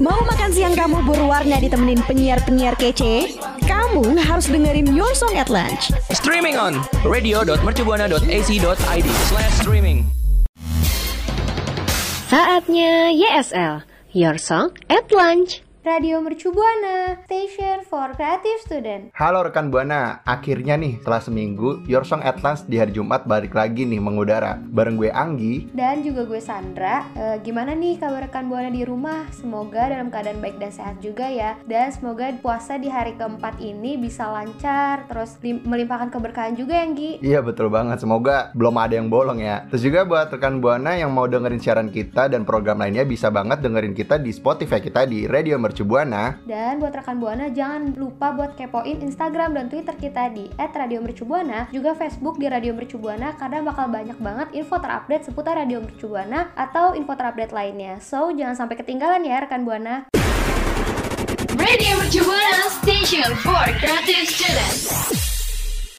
Mau makan siang kamu berwarna ditemenin penyiar-penyiar kece? Kamu harus dengerin Your Song at Lunch. Streaming on radio.mercubuana.ac.id slash streaming. Saatnya YSL, Your Song at Lunch. Radio Mercu Buana, Station for Creative Student. Halo rekan Buana, akhirnya nih setelah seminggu Your Song at Lunch di hari Jumat balik lagi nih mengudara bareng gue Anggi Dan juga gue Sandra. E, gimana nih kabar rekan Buana di rumah? Semoga dalam keadaan baik dan sehat juga ya. Dan semoga puasa di hari keempat ini bisa lancar, terus melimpahkan keberkahan juga ya Anggi. Iya betul banget, semoga belum ada yang bolong ya. Terus juga buat rekan Buana yang mau dengerin siaran kita dan program lainnya bisa banget dengerin kita di Spotify kita di Radio Mercu Mercubuana. Dan buat rekan Buana jangan lupa buat kepoin Instagram dan Twitter kita di @radiomercubuana, juga Facebook di Radio Mercubuana karena bakal banyak banget info terupdate seputar Radio Mercubuana atau info terupdate lainnya. So, jangan sampai ketinggalan ya rekan Buana. Radio Mercubuana Station for Creative Students.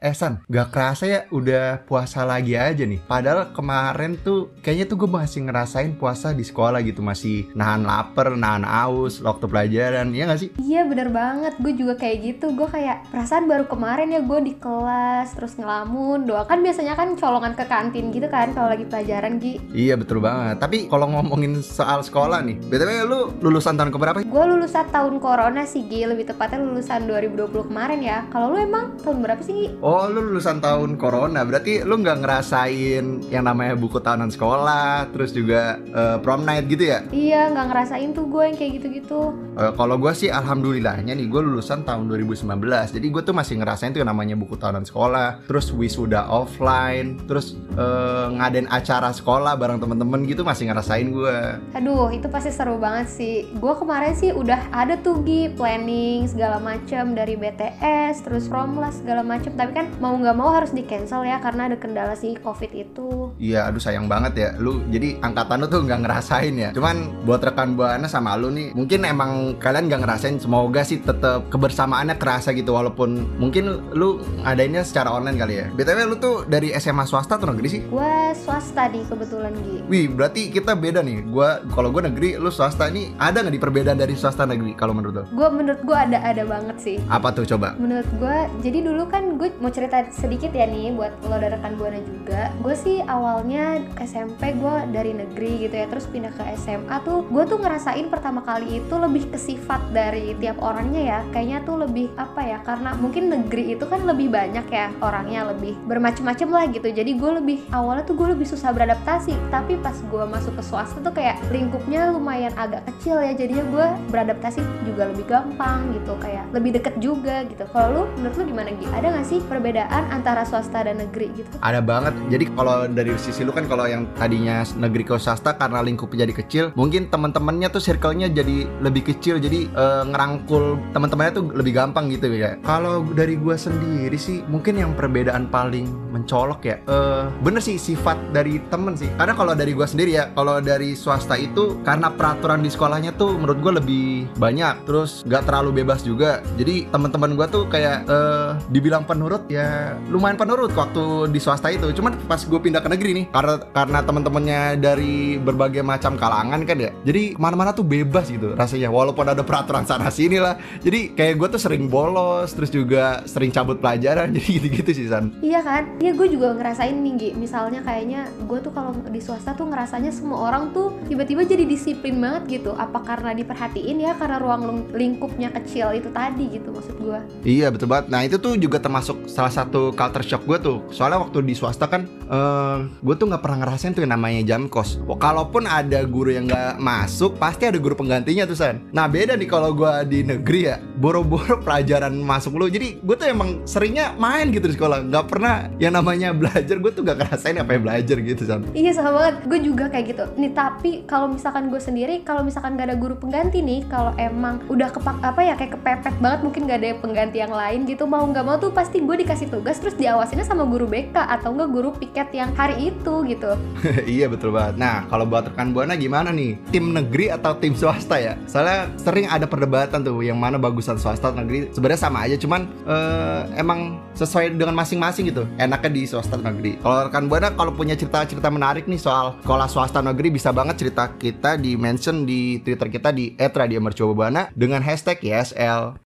Eh San, gak kerasa ya udah puasa lagi aja nih. Padahal kemarin tuh kayaknya tuh gue masih ngerasain puasa di sekolah gitu. Masih nahan lapar, nahan aus, waktu pelajaran, iya gak sih? Iya bener banget, gue juga kayak gitu. Gue kayak perasaan baru kemarin ya gue di kelas Terus ngelamun, doa. Kan biasanya kan colongan ke kantin gitu kan Kalau lagi pelajaran Gi. Iya betul banget, tapi kalau ngomongin soal sekolah nih BTW lu lulusan tahun keberapa? Gue lulusan tahun corona sih Gi, lebih tepatnya lulusan 2020 kemarin ya. Kalau lu emang tahun berapa sih Gi? Oh lu lulusan tahun corona berarti lu nggak ngerasain yang namanya buku tahunan sekolah terus juga uh, prom night gitu ya? Iya nggak ngerasain tuh gue yang kayak gitu-gitu. Uh, kalau gue sih alhamdulillahnya nih gue lulusan tahun 2019 jadi gue tuh masih ngerasain tuh yang namanya buku tahunan sekolah terus wisuda offline terus uh, ngadain acara sekolah bareng temen-temen gitu masih ngerasain gue. Aduh itu pasti seru banget sih. Gue kemarin sih udah ada tuh Gi planning segala macem dari BTS terus promlas segala macem tapi kan mau nggak mau harus di cancel ya karena ada kendala si covid itu. Iya aduh sayang banget ya. Lu jadi angkatan lu tuh nggak ngerasain ya. Cuman buat rekan buana sama lu nih mungkin emang kalian nggak ngerasain semoga sih tetap kebersamaannya kerasa gitu walaupun mungkin lu adainnya secara online kali ya. Btw lu tuh dari SMA swasta atau negeri sih? Gua swasta nih kebetulan Gi. Wih berarti kita beda nih. Gua kalau gua negeri lu swasta ini ada nggak di perbedaan dari swasta negeri kalau menurut lu? Gua menurut gua ada ada banget sih. Apa tuh coba? Menurut gua jadi dulu kan gue mau cerita sedikit ya nih buat lo dan rekan buana juga. Gue sih awalnya SMP gue dari negeri gitu ya terus pindah ke SMA tuh gue tuh ngerasain pertama kali itu lebih ke sifat dari tiap orangnya ya. Kayaknya tuh lebih apa ya karena mungkin negeri itu kan lebih banyak ya orangnya lebih bermacam-macam lah gitu. Jadi gue lebih awalnya tuh gue lebih susah beradaptasi tapi pas gue masuk ke swasta tuh kayak lingkupnya lumayan agak kecil ya jadinya gue beradaptasi juga lebih gampang gitu kayak lebih deket juga gitu. Kalau lu menurut lu gimana Gi? ada gak sih perbedaan antara swasta dan negeri gitu? Ada banget. Jadi kalau dari sisi lu kan kalau yang tadinya negeri ke swasta karena lingkupnya jadi kecil, mungkin teman-temannya tuh circle-nya jadi lebih kecil. Jadi uh, ngerangkul teman-temannya tuh lebih gampang gitu ya. Kalau dari gua sendiri sih mungkin yang perbedaan paling mencolok ya. Uh, bener sih sifat dari temen sih. Karena kalau dari gua sendiri ya, kalau dari swasta itu karena peraturan di sekolahnya tuh menurut gua lebih banyak. Terus nggak terlalu bebas juga. Jadi teman-teman gua tuh kayak uh, dibilang penurut ya lumayan penurut waktu di swasta itu. Cuman pas gue pindah ke negeri nih karena karena teman-temannya dari berbagai macam kalangan kan ya. Jadi ke mana-mana tuh bebas gitu rasanya walaupun ada peraturan sana sini lah. Jadi kayak gue tuh sering bolos terus juga sering cabut pelajaran jadi gitu-gitu sih San. Iya kan? Iya gue juga ngerasain nih Gi. Misalnya kayaknya gue tuh kalau di swasta tuh ngerasanya semua orang tuh tiba-tiba jadi disiplin banget gitu. Apa karena diperhatiin ya karena ruang lingkupnya kecil itu tadi gitu maksud gue iya betul banget. Nah itu tuh juga termasuk salah satu culture shock gue tuh. Soalnya waktu di swasta kan uh, gue tuh nggak pernah ngerasain tuh yang namanya jam kos. Kalaupun ada guru yang nggak masuk pasti ada guru penggantinya tuh san. Nah beda nih kalau gue di negeri ya. Boro-boro pelajaran masuk lu. Jadi gue tuh emang seringnya main gitu di sekolah. Nggak pernah yang namanya belajar. Gue tuh gak ngerasain apa yang belajar gitu san. Iya sama banget. Gue juga kayak gitu. Nih tapi kalau misalkan gue sendiri kalau misalkan gak ada guru pengganti nih kalau emang udah kepak apa ya kayak kepepet banget mungkin gak ada pengganti yang lain gitu mau nggak mau tuh pasti gue dikasih tugas terus diawasinnya sama guru BK atau enggak guru piket tiket yang hari itu gitu iya betul banget. Nah kalau buat rekan buana gimana nih? Tim negeri atau tim swasta ya? Soalnya sering ada perdebatan tuh yang mana bagusan swasta atau negeri. Sebenarnya sama aja, cuman eh, emang sesuai dengan masing-masing gitu. Enaknya di swasta atau negeri. Kalau rekan buana kalau punya cerita-cerita menarik nih soal sekolah swasta negeri bisa banget cerita kita di mention di Twitter kita di @radiomercubuana dengan hashtag YSL.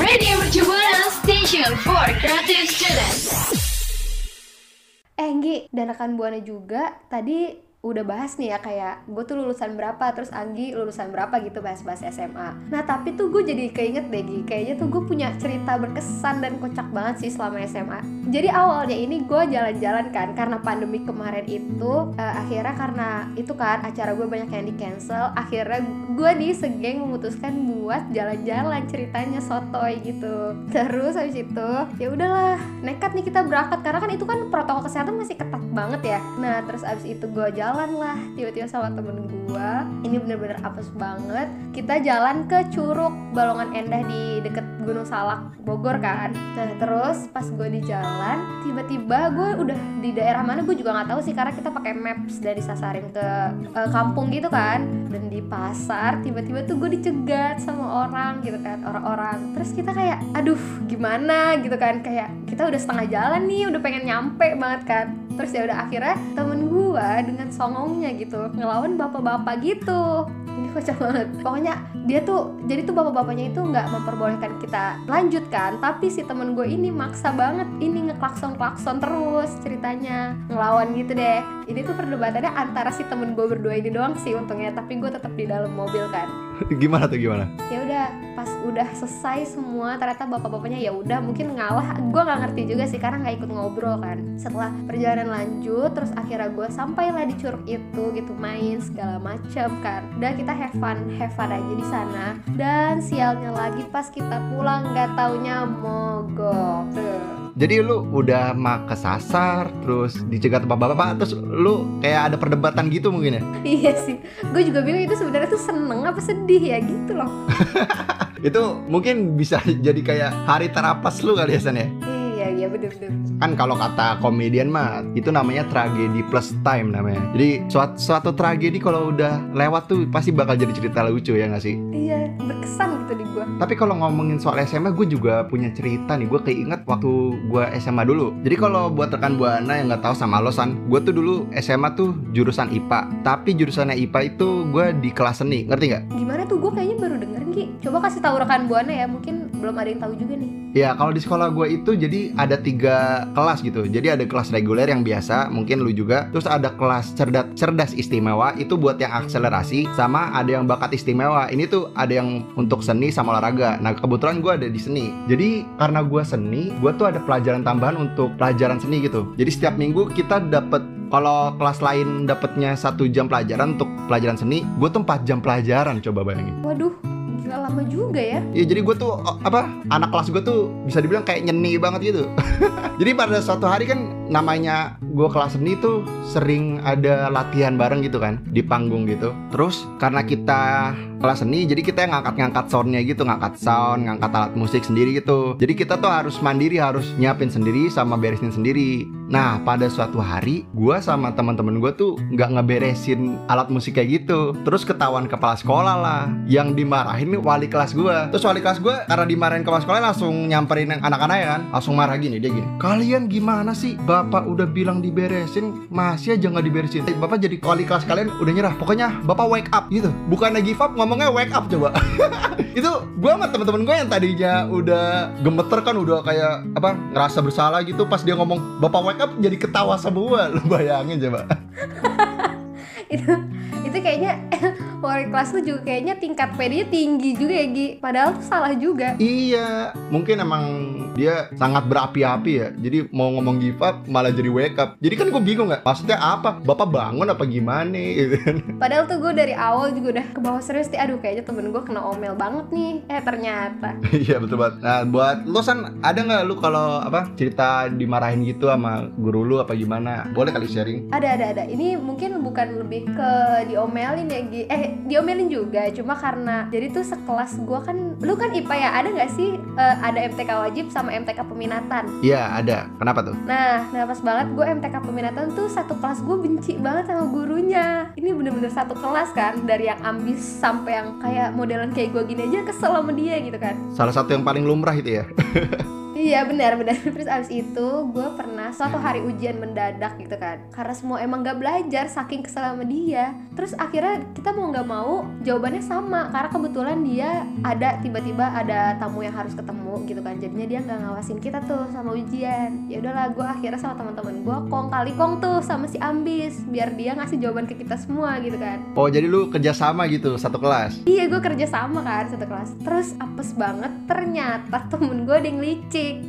Radio Mercubuana Station for Creative Students. Eh dan rekan Buana juga tadi udah bahas nih ya kayak gue tuh lulusan berapa terus Anggi lulusan berapa gitu bahas-bahas SMA nah tapi tuh gue jadi keinget deh Gi. Kayaknya tuh gue punya cerita berkesan dan kocak banget sih selama SMA jadi awalnya ini gue jalan-jalan kan karena pandemi kemarin itu eh, akhirnya karena itu kan acara gue banyak yang di cancel akhirnya gue di segeng memutuskan buat jalan-jalan ceritanya sotoy gitu. Terus habis itu ya udahlah nekat nih kita berangkat karena kan itu kan protokol kesehatan masih ketat banget ya. Nah terus abis itu gue jalan lah. Tiba-tiba sama temen gue ini bener-bener apes banget. Kita jalan ke Curug Balongan Endah di deket Gunung Salak Bogor kan. Nah terus pas gue di jalan tiba-tiba gue udah di daerah mana gue juga nggak tahu sih karena kita pakai maps dari sasarin ke eh, kampung gitu kan. Dan di pasar tiba-tiba tuh gue dicegat sama orang gitu kan orang-orang. Terus kita kayak aduh gimana? gitu kan. Kayak kita udah setengah jalan nih udah pengen nyampe banget kan terus ya udah akhirnya temen gue dengan songongnya gitu ngelawan bapak-bapak gitu ini kocak banget. Pokoknya dia tuh jadi tuh bapak-bapaknya itu nggak memperbolehkan kita lanjut kan tapi si temen gue ini maksa banget ini ngeklakson klakson terus ceritanya ngelawan gitu deh. Ini tuh perdebatannya antara si temen gue berdua ini doang sih untungnya tapi gue tetap di dalam mobil kan. Gimana tuh gimana? ya udah pas udah selesai semua ternyata bapak-bapaknya ya udah mungkin ngalah. Gue nggak ngerti juga sih karena nggak ikut ngobrol kan. Setelah perjalanan lanjut terus akhirnya gue sampailah di curug itu gitu main segala macam kan. Udah kita have fun have fun aja di sana dan sialnya lagi pas kita pulang nggak taunya mogok tuh Jadi lu udah mak kesasar, terus dicegat bapak-bapak, terus lu kayak ada perdebatan gitu mungkin ya? iya sih gue juga bingung itu sebenarnya tuh seneng apa sedih ya gitu loh Itu mungkin bisa jadi kayak hari terapas lu kali ya San ya? Bener-bener Kan kalau kata komedian mah itu namanya tragedi plus time namanya. Jadi suatu, suatu tragedi kalau udah lewat tuh pasti bakal jadi cerita lucu ya nggak sih? iya berkesan gitu di gue Tapi kalau ngomongin soal SMA gue juga punya cerita nih. Gue keinget waktu gue SMA dulu. Jadi kalau buat rekan buana yang nggak tahu sama lo San, gue tuh dulu SMA tuh jurusan IPA. Tapi jurusannya IPA itu gue di kelas seni, ngerti nggak? gimana tuh gue kayaknya baru denger Ki coba kasih tahu rekan buana ya mungkin belum ada yang tahu juga nih Ya kalau di sekolah gue itu jadi ada tiga kelas gitu. Jadi ada kelas reguler yang biasa, mungkin lu juga. Terus ada kelas cerdas cerdas istimewa itu buat yang akselerasi, sama ada yang bakat istimewa. Ini tuh ada yang untuk seni sama olahraga. Nah kebetulan gue ada di seni. Jadi karena gue seni, gue tuh ada pelajaran tambahan untuk pelajaran seni gitu. Jadi setiap minggu kita dapet kalau kelas lain dapetnya satu jam pelajaran untuk pelajaran seni, gue tuh 4 jam pelajaran coba bayangin. waduh gila lama juga ya Ya jadi gue tuh apa anak kelas gue tuh bisa dibilang kayak nyeni banget gitu. jadi pada suatu hari kan namanya gue kelas seni tuh sering ada latihan bareng gitu kan di panggung gitu. Terus karena kita kelas seni jadi kita yang ngangkat-ngangkat soundnya gitu, ngangkat sound, ngangkat alat musik sendiri gitu. Jadi kita tuh harus mandiri, harus nyiapin sendiri sama beresin sendiri. Nah pada suatu hari gue sama teman-teman gue tuh nggak ngeberesin alat musik kayak gitu. Terus ketahuan kepala sekolah lah. Yang dimarahin wali kelas gue. Terus wali kelas gue karena dimarahin kepala sekolah langsung nyamperin anak-anak ya kan. Langsung marah gini dia gini. Kalian gimana sih? Udah bilang diberesin masih aja nggak diberesin. Eh, Bapak jadi wali kelas kalian udah nyerah. Pokoknya bapak wake up gitu. Bukannya give up ngomongnya wake up coba. itu gue sama temen-temen gue yang tadinya udah gemeter kan udah kayak apa ngerasa bersalah gitu pas dia ngomong bapak wake up jadi ketawa semua lu bayangin coba itu itu kayaknya wali kelas lu juga kayaknya tingkat PD-nya tinggi juga ya Gi. Padahal tuh salah juga. Iya mungkin emang dia sangat berapi-api ya. Jadi mau ngomong give up malah jadi wake up. Jadi kan gue bingung nggak maksudnya apa? Bapak bangun apa gimana? Gitu kan. Padahal tuh gue dari awal juga udah ke bawah serius nih aduh kayaknya temen gue kena omel banget nih. Eh ternyata. Iya betul banget. Nah buat lo san ada nggak lu kalau apa cerita dimarahin gitu sama guru lu apa gimana? Boleh kali sharing. Ada ada ada. Ini mungkin bukan lebih ke diomelin ya Gi eh diomelin juga cuma karena jadi tuh sekelas gue kan lu kan IPA ya ada nggak sih eh, ada MTK wajib sama MTK peminatan Iya ada. Kenapa tuh? Nah, nah pas banget gue MTK peminatan tuh satu kelas gue benci banget sama gurunya. Ini bener-bener satu kelas kan, dari yang ambis sampai yang kayak modelan kayak gue gini aja kesel sama dia gitu kan. Salah satu yang paling lumrah itu ya. Iya benar benar. Terus abis itu gue pernah suatu hari ujian mendadak gitu kan. Karena semua emang gak belajar saking kesel sama dia. Terus akhirnya kita mau nggak mau jawabannya sama karena kebetulan dia ada tiba-tiba ada tamu yang harus ketemu gitu kan. Jadinya dia nggak ngawasin kita tuh sama ujian. Ya udahlah gue akhirnya sama teman-teman gue kong kali kong tuh sama si ambis biar dia ngasih jawaban ke kita semua gitu kan. Oh jadi lu kerjasama gitu satu kelas. Iya gue kerja sama kan satu kelas Terus apes banget ternyata temen gue ada yang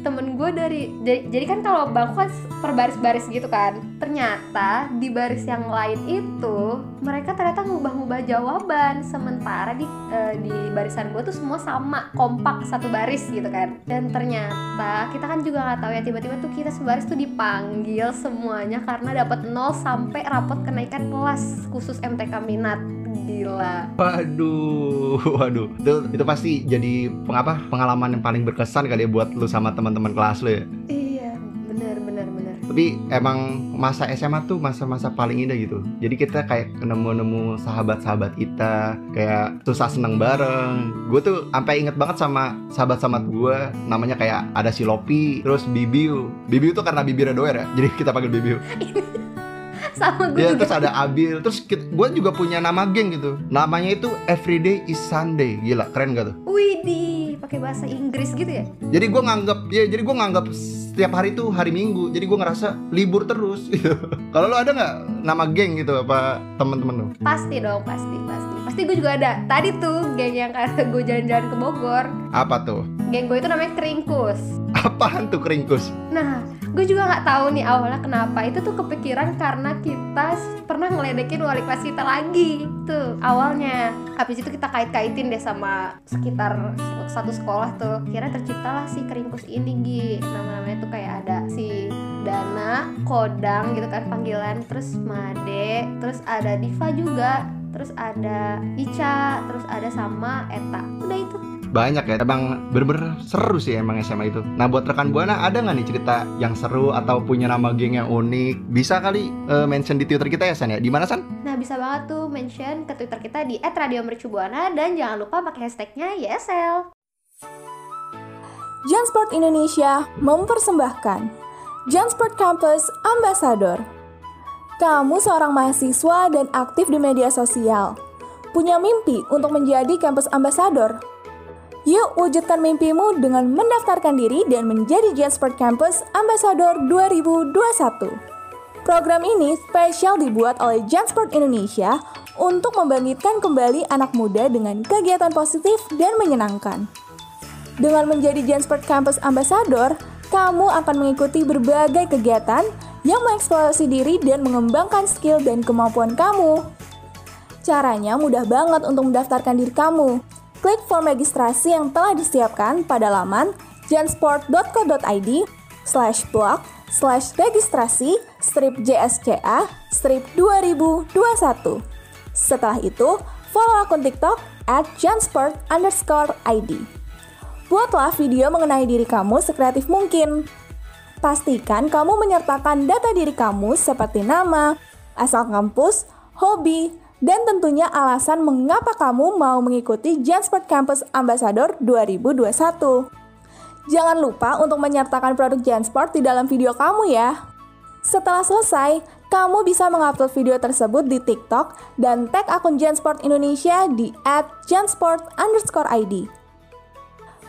Temen gue dari jadi, jadi kan kalau bangku kan per baris-baris gitu kan. Ternyata di baris yang lain itu Mereka ternyata ngubah-ngubah jawaban. Sementara di, eh, di barisan gue tuh semua sama Kompak satu baris gitu kan. Dan ternyata kita kan juga nggak tahu ya Tiba-tiba tuh kita sebaris tuh dipanggil semuanya Karena dapat 0 sampai rapot kenaikan kelas khusus MTK Minat Gila Waduh, waduh. Itu, itu pasti jadi pengapa pengalaman yang paling berkesan kali ya buat lu sama teman-teman kelas lu ya. Iya, bener bener bener. Tapi emang masa SMA tuh masa-masa paling indah gitu. Jadi kita kayak nemu-nemu sahabat-sahabat kita, kayak susah seneng bareng. Gue tuh sampai inget banget sama sahabat-sahabat gue, namanya kayak ada si Lopi, terus Bibiu. Bibiu tuh karena bibirnya doer ya, jadi kita panggil Bibiu. Sama gue Ya juga. terus ada Abil, terus gue juga punya nama geng gitu. Namanya itu Everyday is Sunday. Gila, keren gak tuh? Widih, pakai bahasa Inggris gitu ya? Jadi gue nganggap ya, jadi gue nganggap setiap hari itu hari Minggu. Jadi gue ngerasa libur terus. Gitu. Kalau lo ada nggak nama geng gitu apa teman-teman lo? Pasti dong, pasti, pasti. Pasti gue juga ada. Tadi tuh geng yang kata gue jalan-jalan ke Bogor. Apa tuh? Geng gue itu namanya Kringkus. Apaan tuh keringkus? Nah, gue juga nggak tahu nih awalnya kenapa. Itu tuh kepikiran karena kita pernah ngeledekin wali kelas kita lagi. Tuh awalnya. Habis itu kita kait-kaitin deh sama sekitar satu sekolah tuh. Kira terciptalah si Kringkus ini, Gi. Nama-namanya tuh kayak ada si Dana, Kodang gitu kan panggilan, terus Made, terus ada Diva juga, terus ada Ica, terus ada sama Eta. Udah itu. Banyak ya, emang bener-bener seru sih emang SMA itu. Nah buat rekan buana ada nggak nih cerita yang seru atau punya nama geng yang unik? Bisa kali eh, mention di Twitter kita ya San ya? Di mana San? Nah bisa banget tuh mention ke Twitter kita di @radiomercubuana dan jangan lupa pakai hashtagnya YSL. Jansport Indonesia mempersembahkan Jansport Campus Ambassador. Kamu seorang mahasiswa dan aktif di media sosial. Punya mimpi untuk menjadi kampus ambassador? Yuk wujudkan mimpimu dengan mendaftarkan diri dan menjadi Jansport Campus Ambassador 2021. Program ini spesial dibuat oleh Jansport Indonesia untuk membangkitkan kembali anak muda dengan kegiatan positif dan menyenangkan. Dengan menjadi Jansport Campus Ambassador, kamu akan mengikuti berbagai kegiatan yang mengeksplorasi diri dan mengembangkan skill dan kemampuan kamu. Caranya mudah banget untuk mendaftarkan diri kamu. Klik form registrasi yang telah disiapkan pada laman jansport.co.id slash blog slash registrasi strip JSCA strip 2021. Setelah itu, follow akun TikTok at jansport underscore ID. Buatlah video mengenai diri kamu sekreatif mungkin. Pastikan kamu menyertakan data diri kamu seperti nama, asal kampus, hobi, dan tentunya alasan mengapa kamu mau mengikuti Jansport Campus Ambassador 2021. Jangan lupa untuk menyertakan produk Jansport di dalam video kamu ya. Setelah selesai, kamu bisa mengupload video tersebut di TikTok dan tag akun Jansport Indonesia di @jansport_id.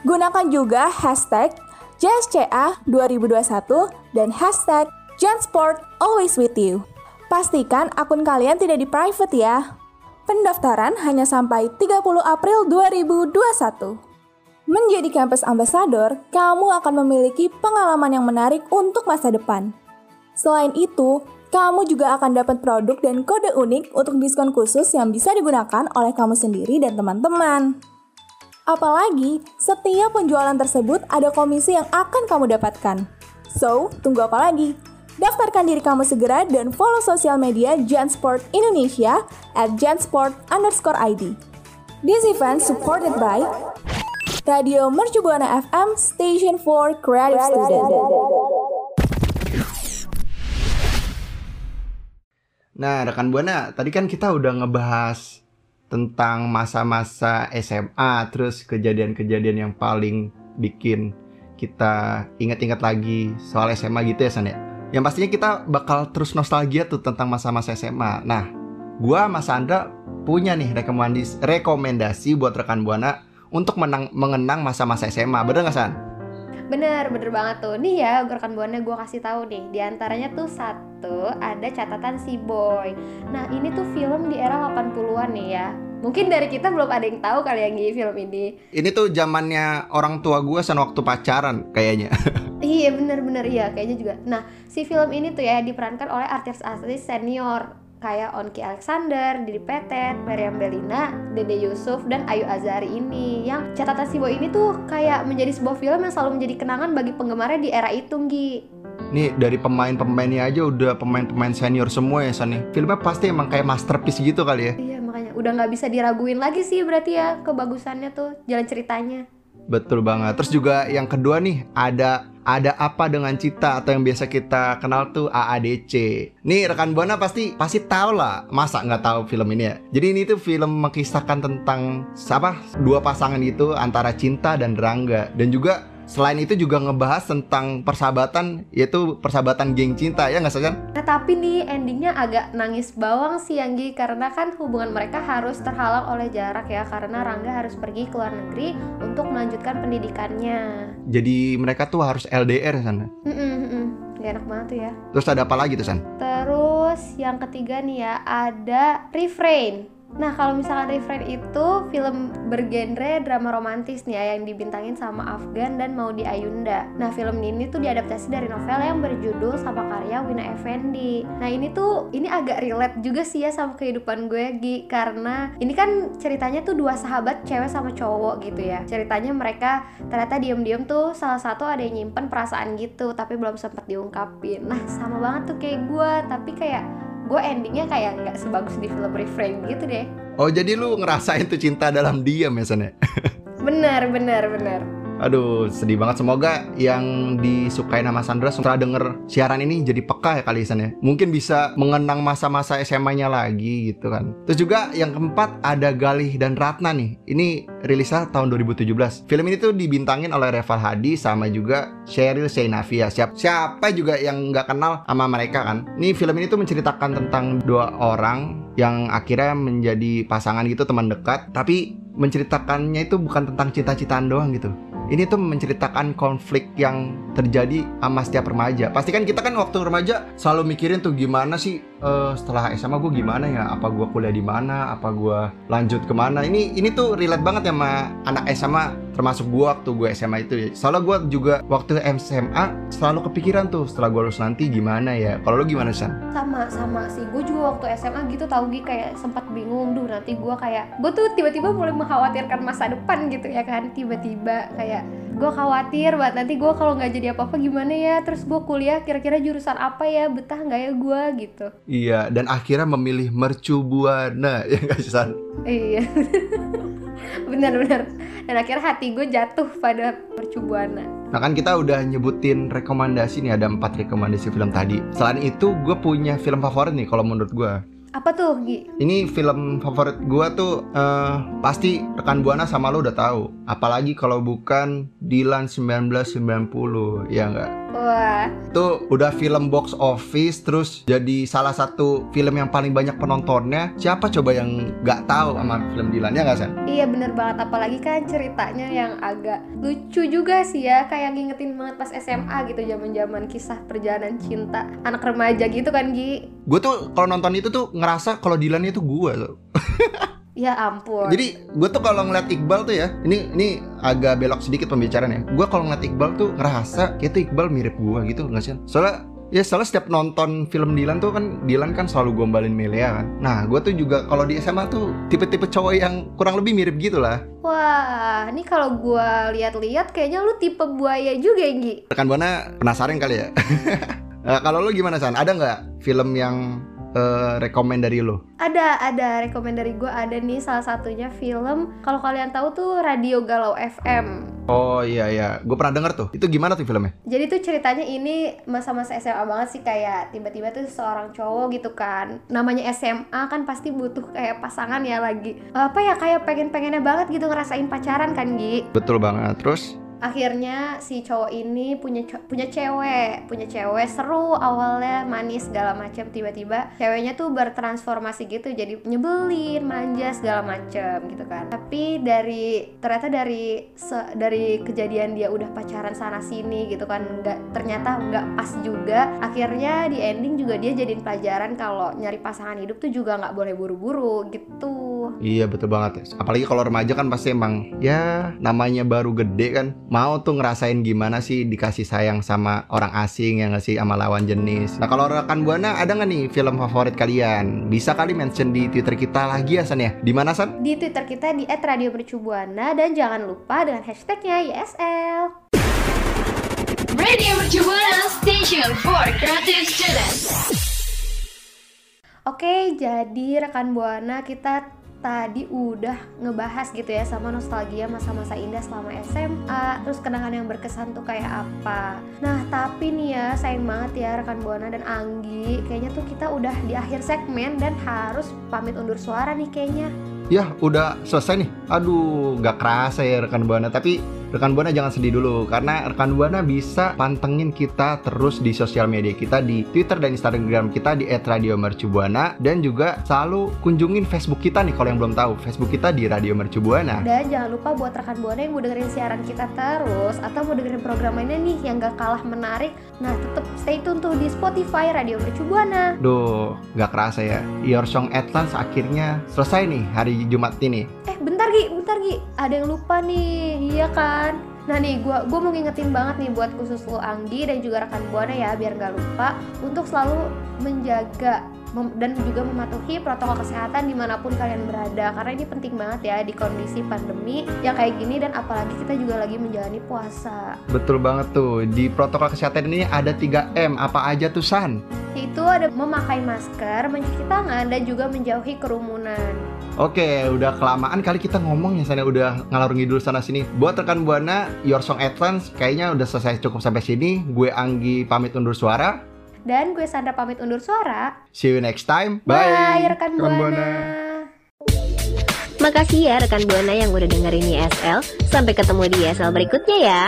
Gunakan juga hashtag JSCA 2021 dan hashtag Jansport Always With You. Pastikan akun kalian tidak di private ya. Pendaftaran hanya sampai 30 April 2021. Menjadi kampus ambassador, kamu akan memiliki pengalaman yang menarik untuk masa depan. Selain itu, kamu juga akan dapat produk dan kode unik untuk diskon khusus yang bisa digunakan oleh kamu sendiri dan teman-teman. Apalagi, setiap penjualan tersebut ada komisi yang akan kamu dapatkan. So, tunggu apa lagi? Daftarkan diri kamu segera dan follow sosial media Jansport Indonesia at jansport underscore ID. This event supported by Radio Mercu Buana FM Station for Creative Student. Nah, rekan Buana, tadi kan kita udah ngebahas tentang masa-masa SMA, terus kejadian-kejadian yang paling bikin kita ingat-ingat lagi soal SMA gitu ya, San ya? Yang pastinya kita bakal terus nostalgia tuh tentang masa-masa SMA. Nah, gua Mas Andra punya nih rekomendasi, rekomendasi buat rekan Buana untuk menang, mengenang masa-masa SMA. Bener nggak, San? Bener, bener banget tuh. Nih ya, rekan buana gue kasih tahu nih. Di antaranya tuh satu, ada catatan si boy. Nah, ini tuh film di era 80-an nih ya. Mungkin dari kita belum ada yang tahu kali yang film ini. Ini tuh zamannya orang tua gue san waktu pacaran kayaknya. iya, bener-bener iya, kayaknya juga. Nah, si film ini tuh ya diperankan oleh artis-artis senior kayak Onki Alexander, Didi Petet, Meriam Belina, Dede Yusuf, dan Ayu Azari ini yang catatan si Boy ini tuh kayak menjadi sebuah film yang selalu menjadi kenangan bagi penggemarnya di era itu Gi Nih dari pemain-pemainnya aja udah pemain-pemain senior semua ya San nih. Filmnya pasti emang kayak masterpiece gitu kali ya. Iya makanya udah nggak bisa diraguin lagi sih berarti ya kebagusannya tuh jalan ceritanya. Betul banget. Terus juga yang kedua nih ada ada apa dengan cita atau yang biasa kita kenal tuh AADC. Nih rekan buana pasti pasti tahu lah, masa nggak tahu film ini ya. Jadi ini tuh film mengisahkan tentang apa dua pasangan itu antara cinta dan rangga dan juga Selain itu juga ngebahas tentang persahabatan yaitu persahabatan geng cinta ya nggak sih Nah tapi nih endingnya agak nangis bawang sih Anggi karena kan hubungan mereka harus terhalang oleh jarak ya karena Rangga harus pergi ke luar negeri untuk melanjutkan pendidikannya. Jadi mereka tuh harus LDR sana. Mm -mm, Gak enak banget tuh ya. Terus ada apa lagi tuh San? Terus yang ketiga nih ya ada refrain. Nah kalau misalkan Refrain itu film bergenre drama romantis nih ya yang dibintangin sama Afgan dan Maudi Ayunda. Nah film ini tuh diadaptasi dari novel yang berjudul sama karya Wina Effendi. Nah ini tuh ini agak relate juga sih ya sama kehidupan gue Gi karena ini kan ceritanya tuh dua sahabat cewek sama cowok gitu ya. Ceritanya mereka ternyata diem-diem tuh salah satu ada yang nyimpen perasaan gitu tapi belum sempat diungkapin. Nah sama banget tuh kayak gue tapi kayak gue endingnya kayak nggak sebagus di film Refrain gitu deh. Oh jadi lu ngerasain tuh cinta dalam diam ya ya? bener bener bener. Aduh, sedih banget. Semoga yang disukai nama Sandra setelah denger siaran ini jadi peka ya kali ya. Mungkin bisa mengenang masa-masa SMA-nya lagi gitu kan. Terus juga yang keempat ada Galih dan Ratna nih. Ini rilisnya tahun 2017. Film ini tuh dibintangin oleh Reval Hadi sama juga Sheryl Sheinafia. Siap, siapa juga yang nggak kenal sama mereka kan? Nih film ini tuh menceritakan tentang dua orang yang akhirnya menjadi pasangan gitu teman dekat tapi menceritakannya itu bukan tentang cita-citaan doang gitu ini tuh menceritakan konflik yang terjadi sama setiap remaja. Pasti kan kita kan waktu remaja selalu mikirin tuh gimana sih uh, setelah SMA gue gimana ya? Apa gue kuliah di mana? Apa gue lanjut ke mana? Ini ini tuh relate banget ya sama anak SMA termasuk gue waktu gue SMA itu ya. Soalnya gue juga waktu SMA selalu kepikiran tuh setelah gue lulus nanti gimana ya? Kalau lo gimana sih? Sama sama sih. Gue juga waktu SMA gitu tau gue kayak sempat bingung duh nanti gue kayak gue tuh tiba-tiba mulai mengkhawatirkan masa depan gitu ya kan tiba-tiba kayak gue khawatir banget nanti gue kalau nggak jadi apa-apa gimana ya terus gue kuliah kira-kira jurusan apa ya betah nggak ya gue gitu iya dan akhirnya memilih mercu buana ya nggak sih San iya benar-benar dan akhirnya hati gue jatuh pada mercu buana Nah kan kita udah nyebutin rekomendasi nih ada empat rekomendasi film tadi. Selain itu gue punya film favorit nih kalau menurut gue. Apa tuh, Gi? Ini film favorit gua tuh uh, pasti rekan Buana sama lo udah tahu. Apalagi kalau bukan Dilan 1990, ya enggak? Wah. Itu udah film box office terus jadi salah satu film yang paling banyak penontonnya. Siapa coba yang nggak tahu sama film Dilan ya nggak San? Iya bener banget apalagi kan ceritanya yang agak lucu juga sih ya kayak ngingetin banget pas SMA gitu zaman-zaman kisah perjalanan cinta anak remaja gitu kan Gi. Gue tuh kalau nonton itu tuh ngerasa kalau Dilan itu gue tuh. Ya ampun. Jadi gue tuh kalau ngeliat Iqbal tuh ya, ini ini agak belok sedikit pembicaraan ya. Gue kalau ngeliat Iqbal tuh ngerasa kayak tuh Iqbal mirip gue gitu nggak sih? Soalnya ya soalnya setiap nonton film Dilan tuh kan Dilan kan selalu gombalin Melia kan. Nah gue tuh juga kalau di SMA tuh tipe-tipe cowok yang kurang lebih mirip gitu lah. Wah, ini kalau gue lihat-lihat kayaknya lu tipe buaya juga, Gi. Rekan Buana penasaran kali ya? Nah, kalau lu gimana San? Ada nggak film yang eh, rekomend dari lu? Ada, ada rekomend dari gue ada nih salah satunya film kalau kalian tahu tuh Radio Galau FM. Oh iya iya, gue pernah denger tuh. Itu gimana tuh filmnya? Jadi tuh ceritanya ini masa-masa SMA banget sih kayak tiba-tiba tuh seorang cowok gitu kan. Namanya SMA kan pasti butuh kayak pasangan ya lagi. Apa ya kayak pengen-pengennya banget gitu ngerasain pacaran kan Gi. Betul banget. Terus Akhirnya si cowok ini punya punya cewek, punya cewek seru awalnya manis segala macam tiba-tiba ceweknya tuh bertransformasi gitu jadi nyebelin, manja segala macam gitu kan. Tapi dari ternyata dari se- dari kejadian dia udah pacaran sana sini gitu kan nggak ternyata nggak pas juga. Akhirnya di ending juga dia jadiin pelajaran kalau nyari pasangan hidup tuh juga nggak boleh buru-buru gitu. Iya betul banget. Apalagi kalau remaja kan pasti emang ya namanya baru gede kan mau tuh ngerasain gimana sih dikasih sayang sama orang asing yang ngasih sama lawan jenis. Nah kalau rekan buana ada nggak nih film favorit kalian? Bisa kali mention di Twitter kita lagi ya San ya? Di mana San? di Twitter kita di @radiomercubuana dan jangan lupa dengan hashtagnya YSL. Radio Mercubuana Station for Creative Students. Oke, jadi rekan buana kita tadi udah ngebahas gitu ya sama nostalgia masa-masa indah selama SMA, terus kenangan yang berkesan tuh kayak apa. Nah, tapi nih ya sayang banget ya rekan buana dan Anggi, kayaknya tuh kita udah di akhir segmen dan harus pamit undur suara nih kayaknya. Ya udah selesai nih. Aduh gak kerasa ya rekan buana. Tapi rekan buana jangan sedih dulu karena rekan buana bisa pantengin kita terus di sosial media kita di Twitter dan Instagram kita di @radiomercubuana dan juga selalu kunjungin Facebook kita nih kalau yang belum tahu Facebook kita di Radio Mercubuana. Dan jangan lupa buat rekan buana yang mau dengerin siaran kita terus atau mau dengerin program lainnya nih yang gak kalah menarik, nah tetap stay tune tuh di Spotify Radio Mercu Buana. Duh, gak kerasa ya. Your Song Atlas akhirnya selesai nih hari Jumat ini. Eh bentar Gi, bentar Gi, ada yang lupa nih, iya kan? Nah nih, gua gua mau ngingetin banget nih buat khusus lo Anggi dan juga rekan buana ya biar nggak lupa untuk selalu menjaga mem- dan juga mematuhi protokol kesehatan di mana pun kalian berada karena ini penting banget ya di kondisi pandemi yang kayak gini dan apalagi kita juga lagi menjalani puasa. Betul banget tuh. Di protokol kesehatan ini ada 3M. Apa aja tuh San? Itu ada memakai masker, mencuci tangan dan juga menjauhi kerumunan. Oke, udah kelamaan kali kita ngomong ya sana udah ngalor ngidul sana sini. Buat rekan buana, Your Song Advance kayaknya udah selesai cukup sampai sini. Gue Anggi pamit undur suara. Dan gue Sandra pamit undur suara. See you next time. Bye, rekan buana. Makasih ya rekan Buana yang udah dengerin YSL. Sampai ketemu di YSL berikutnya ya.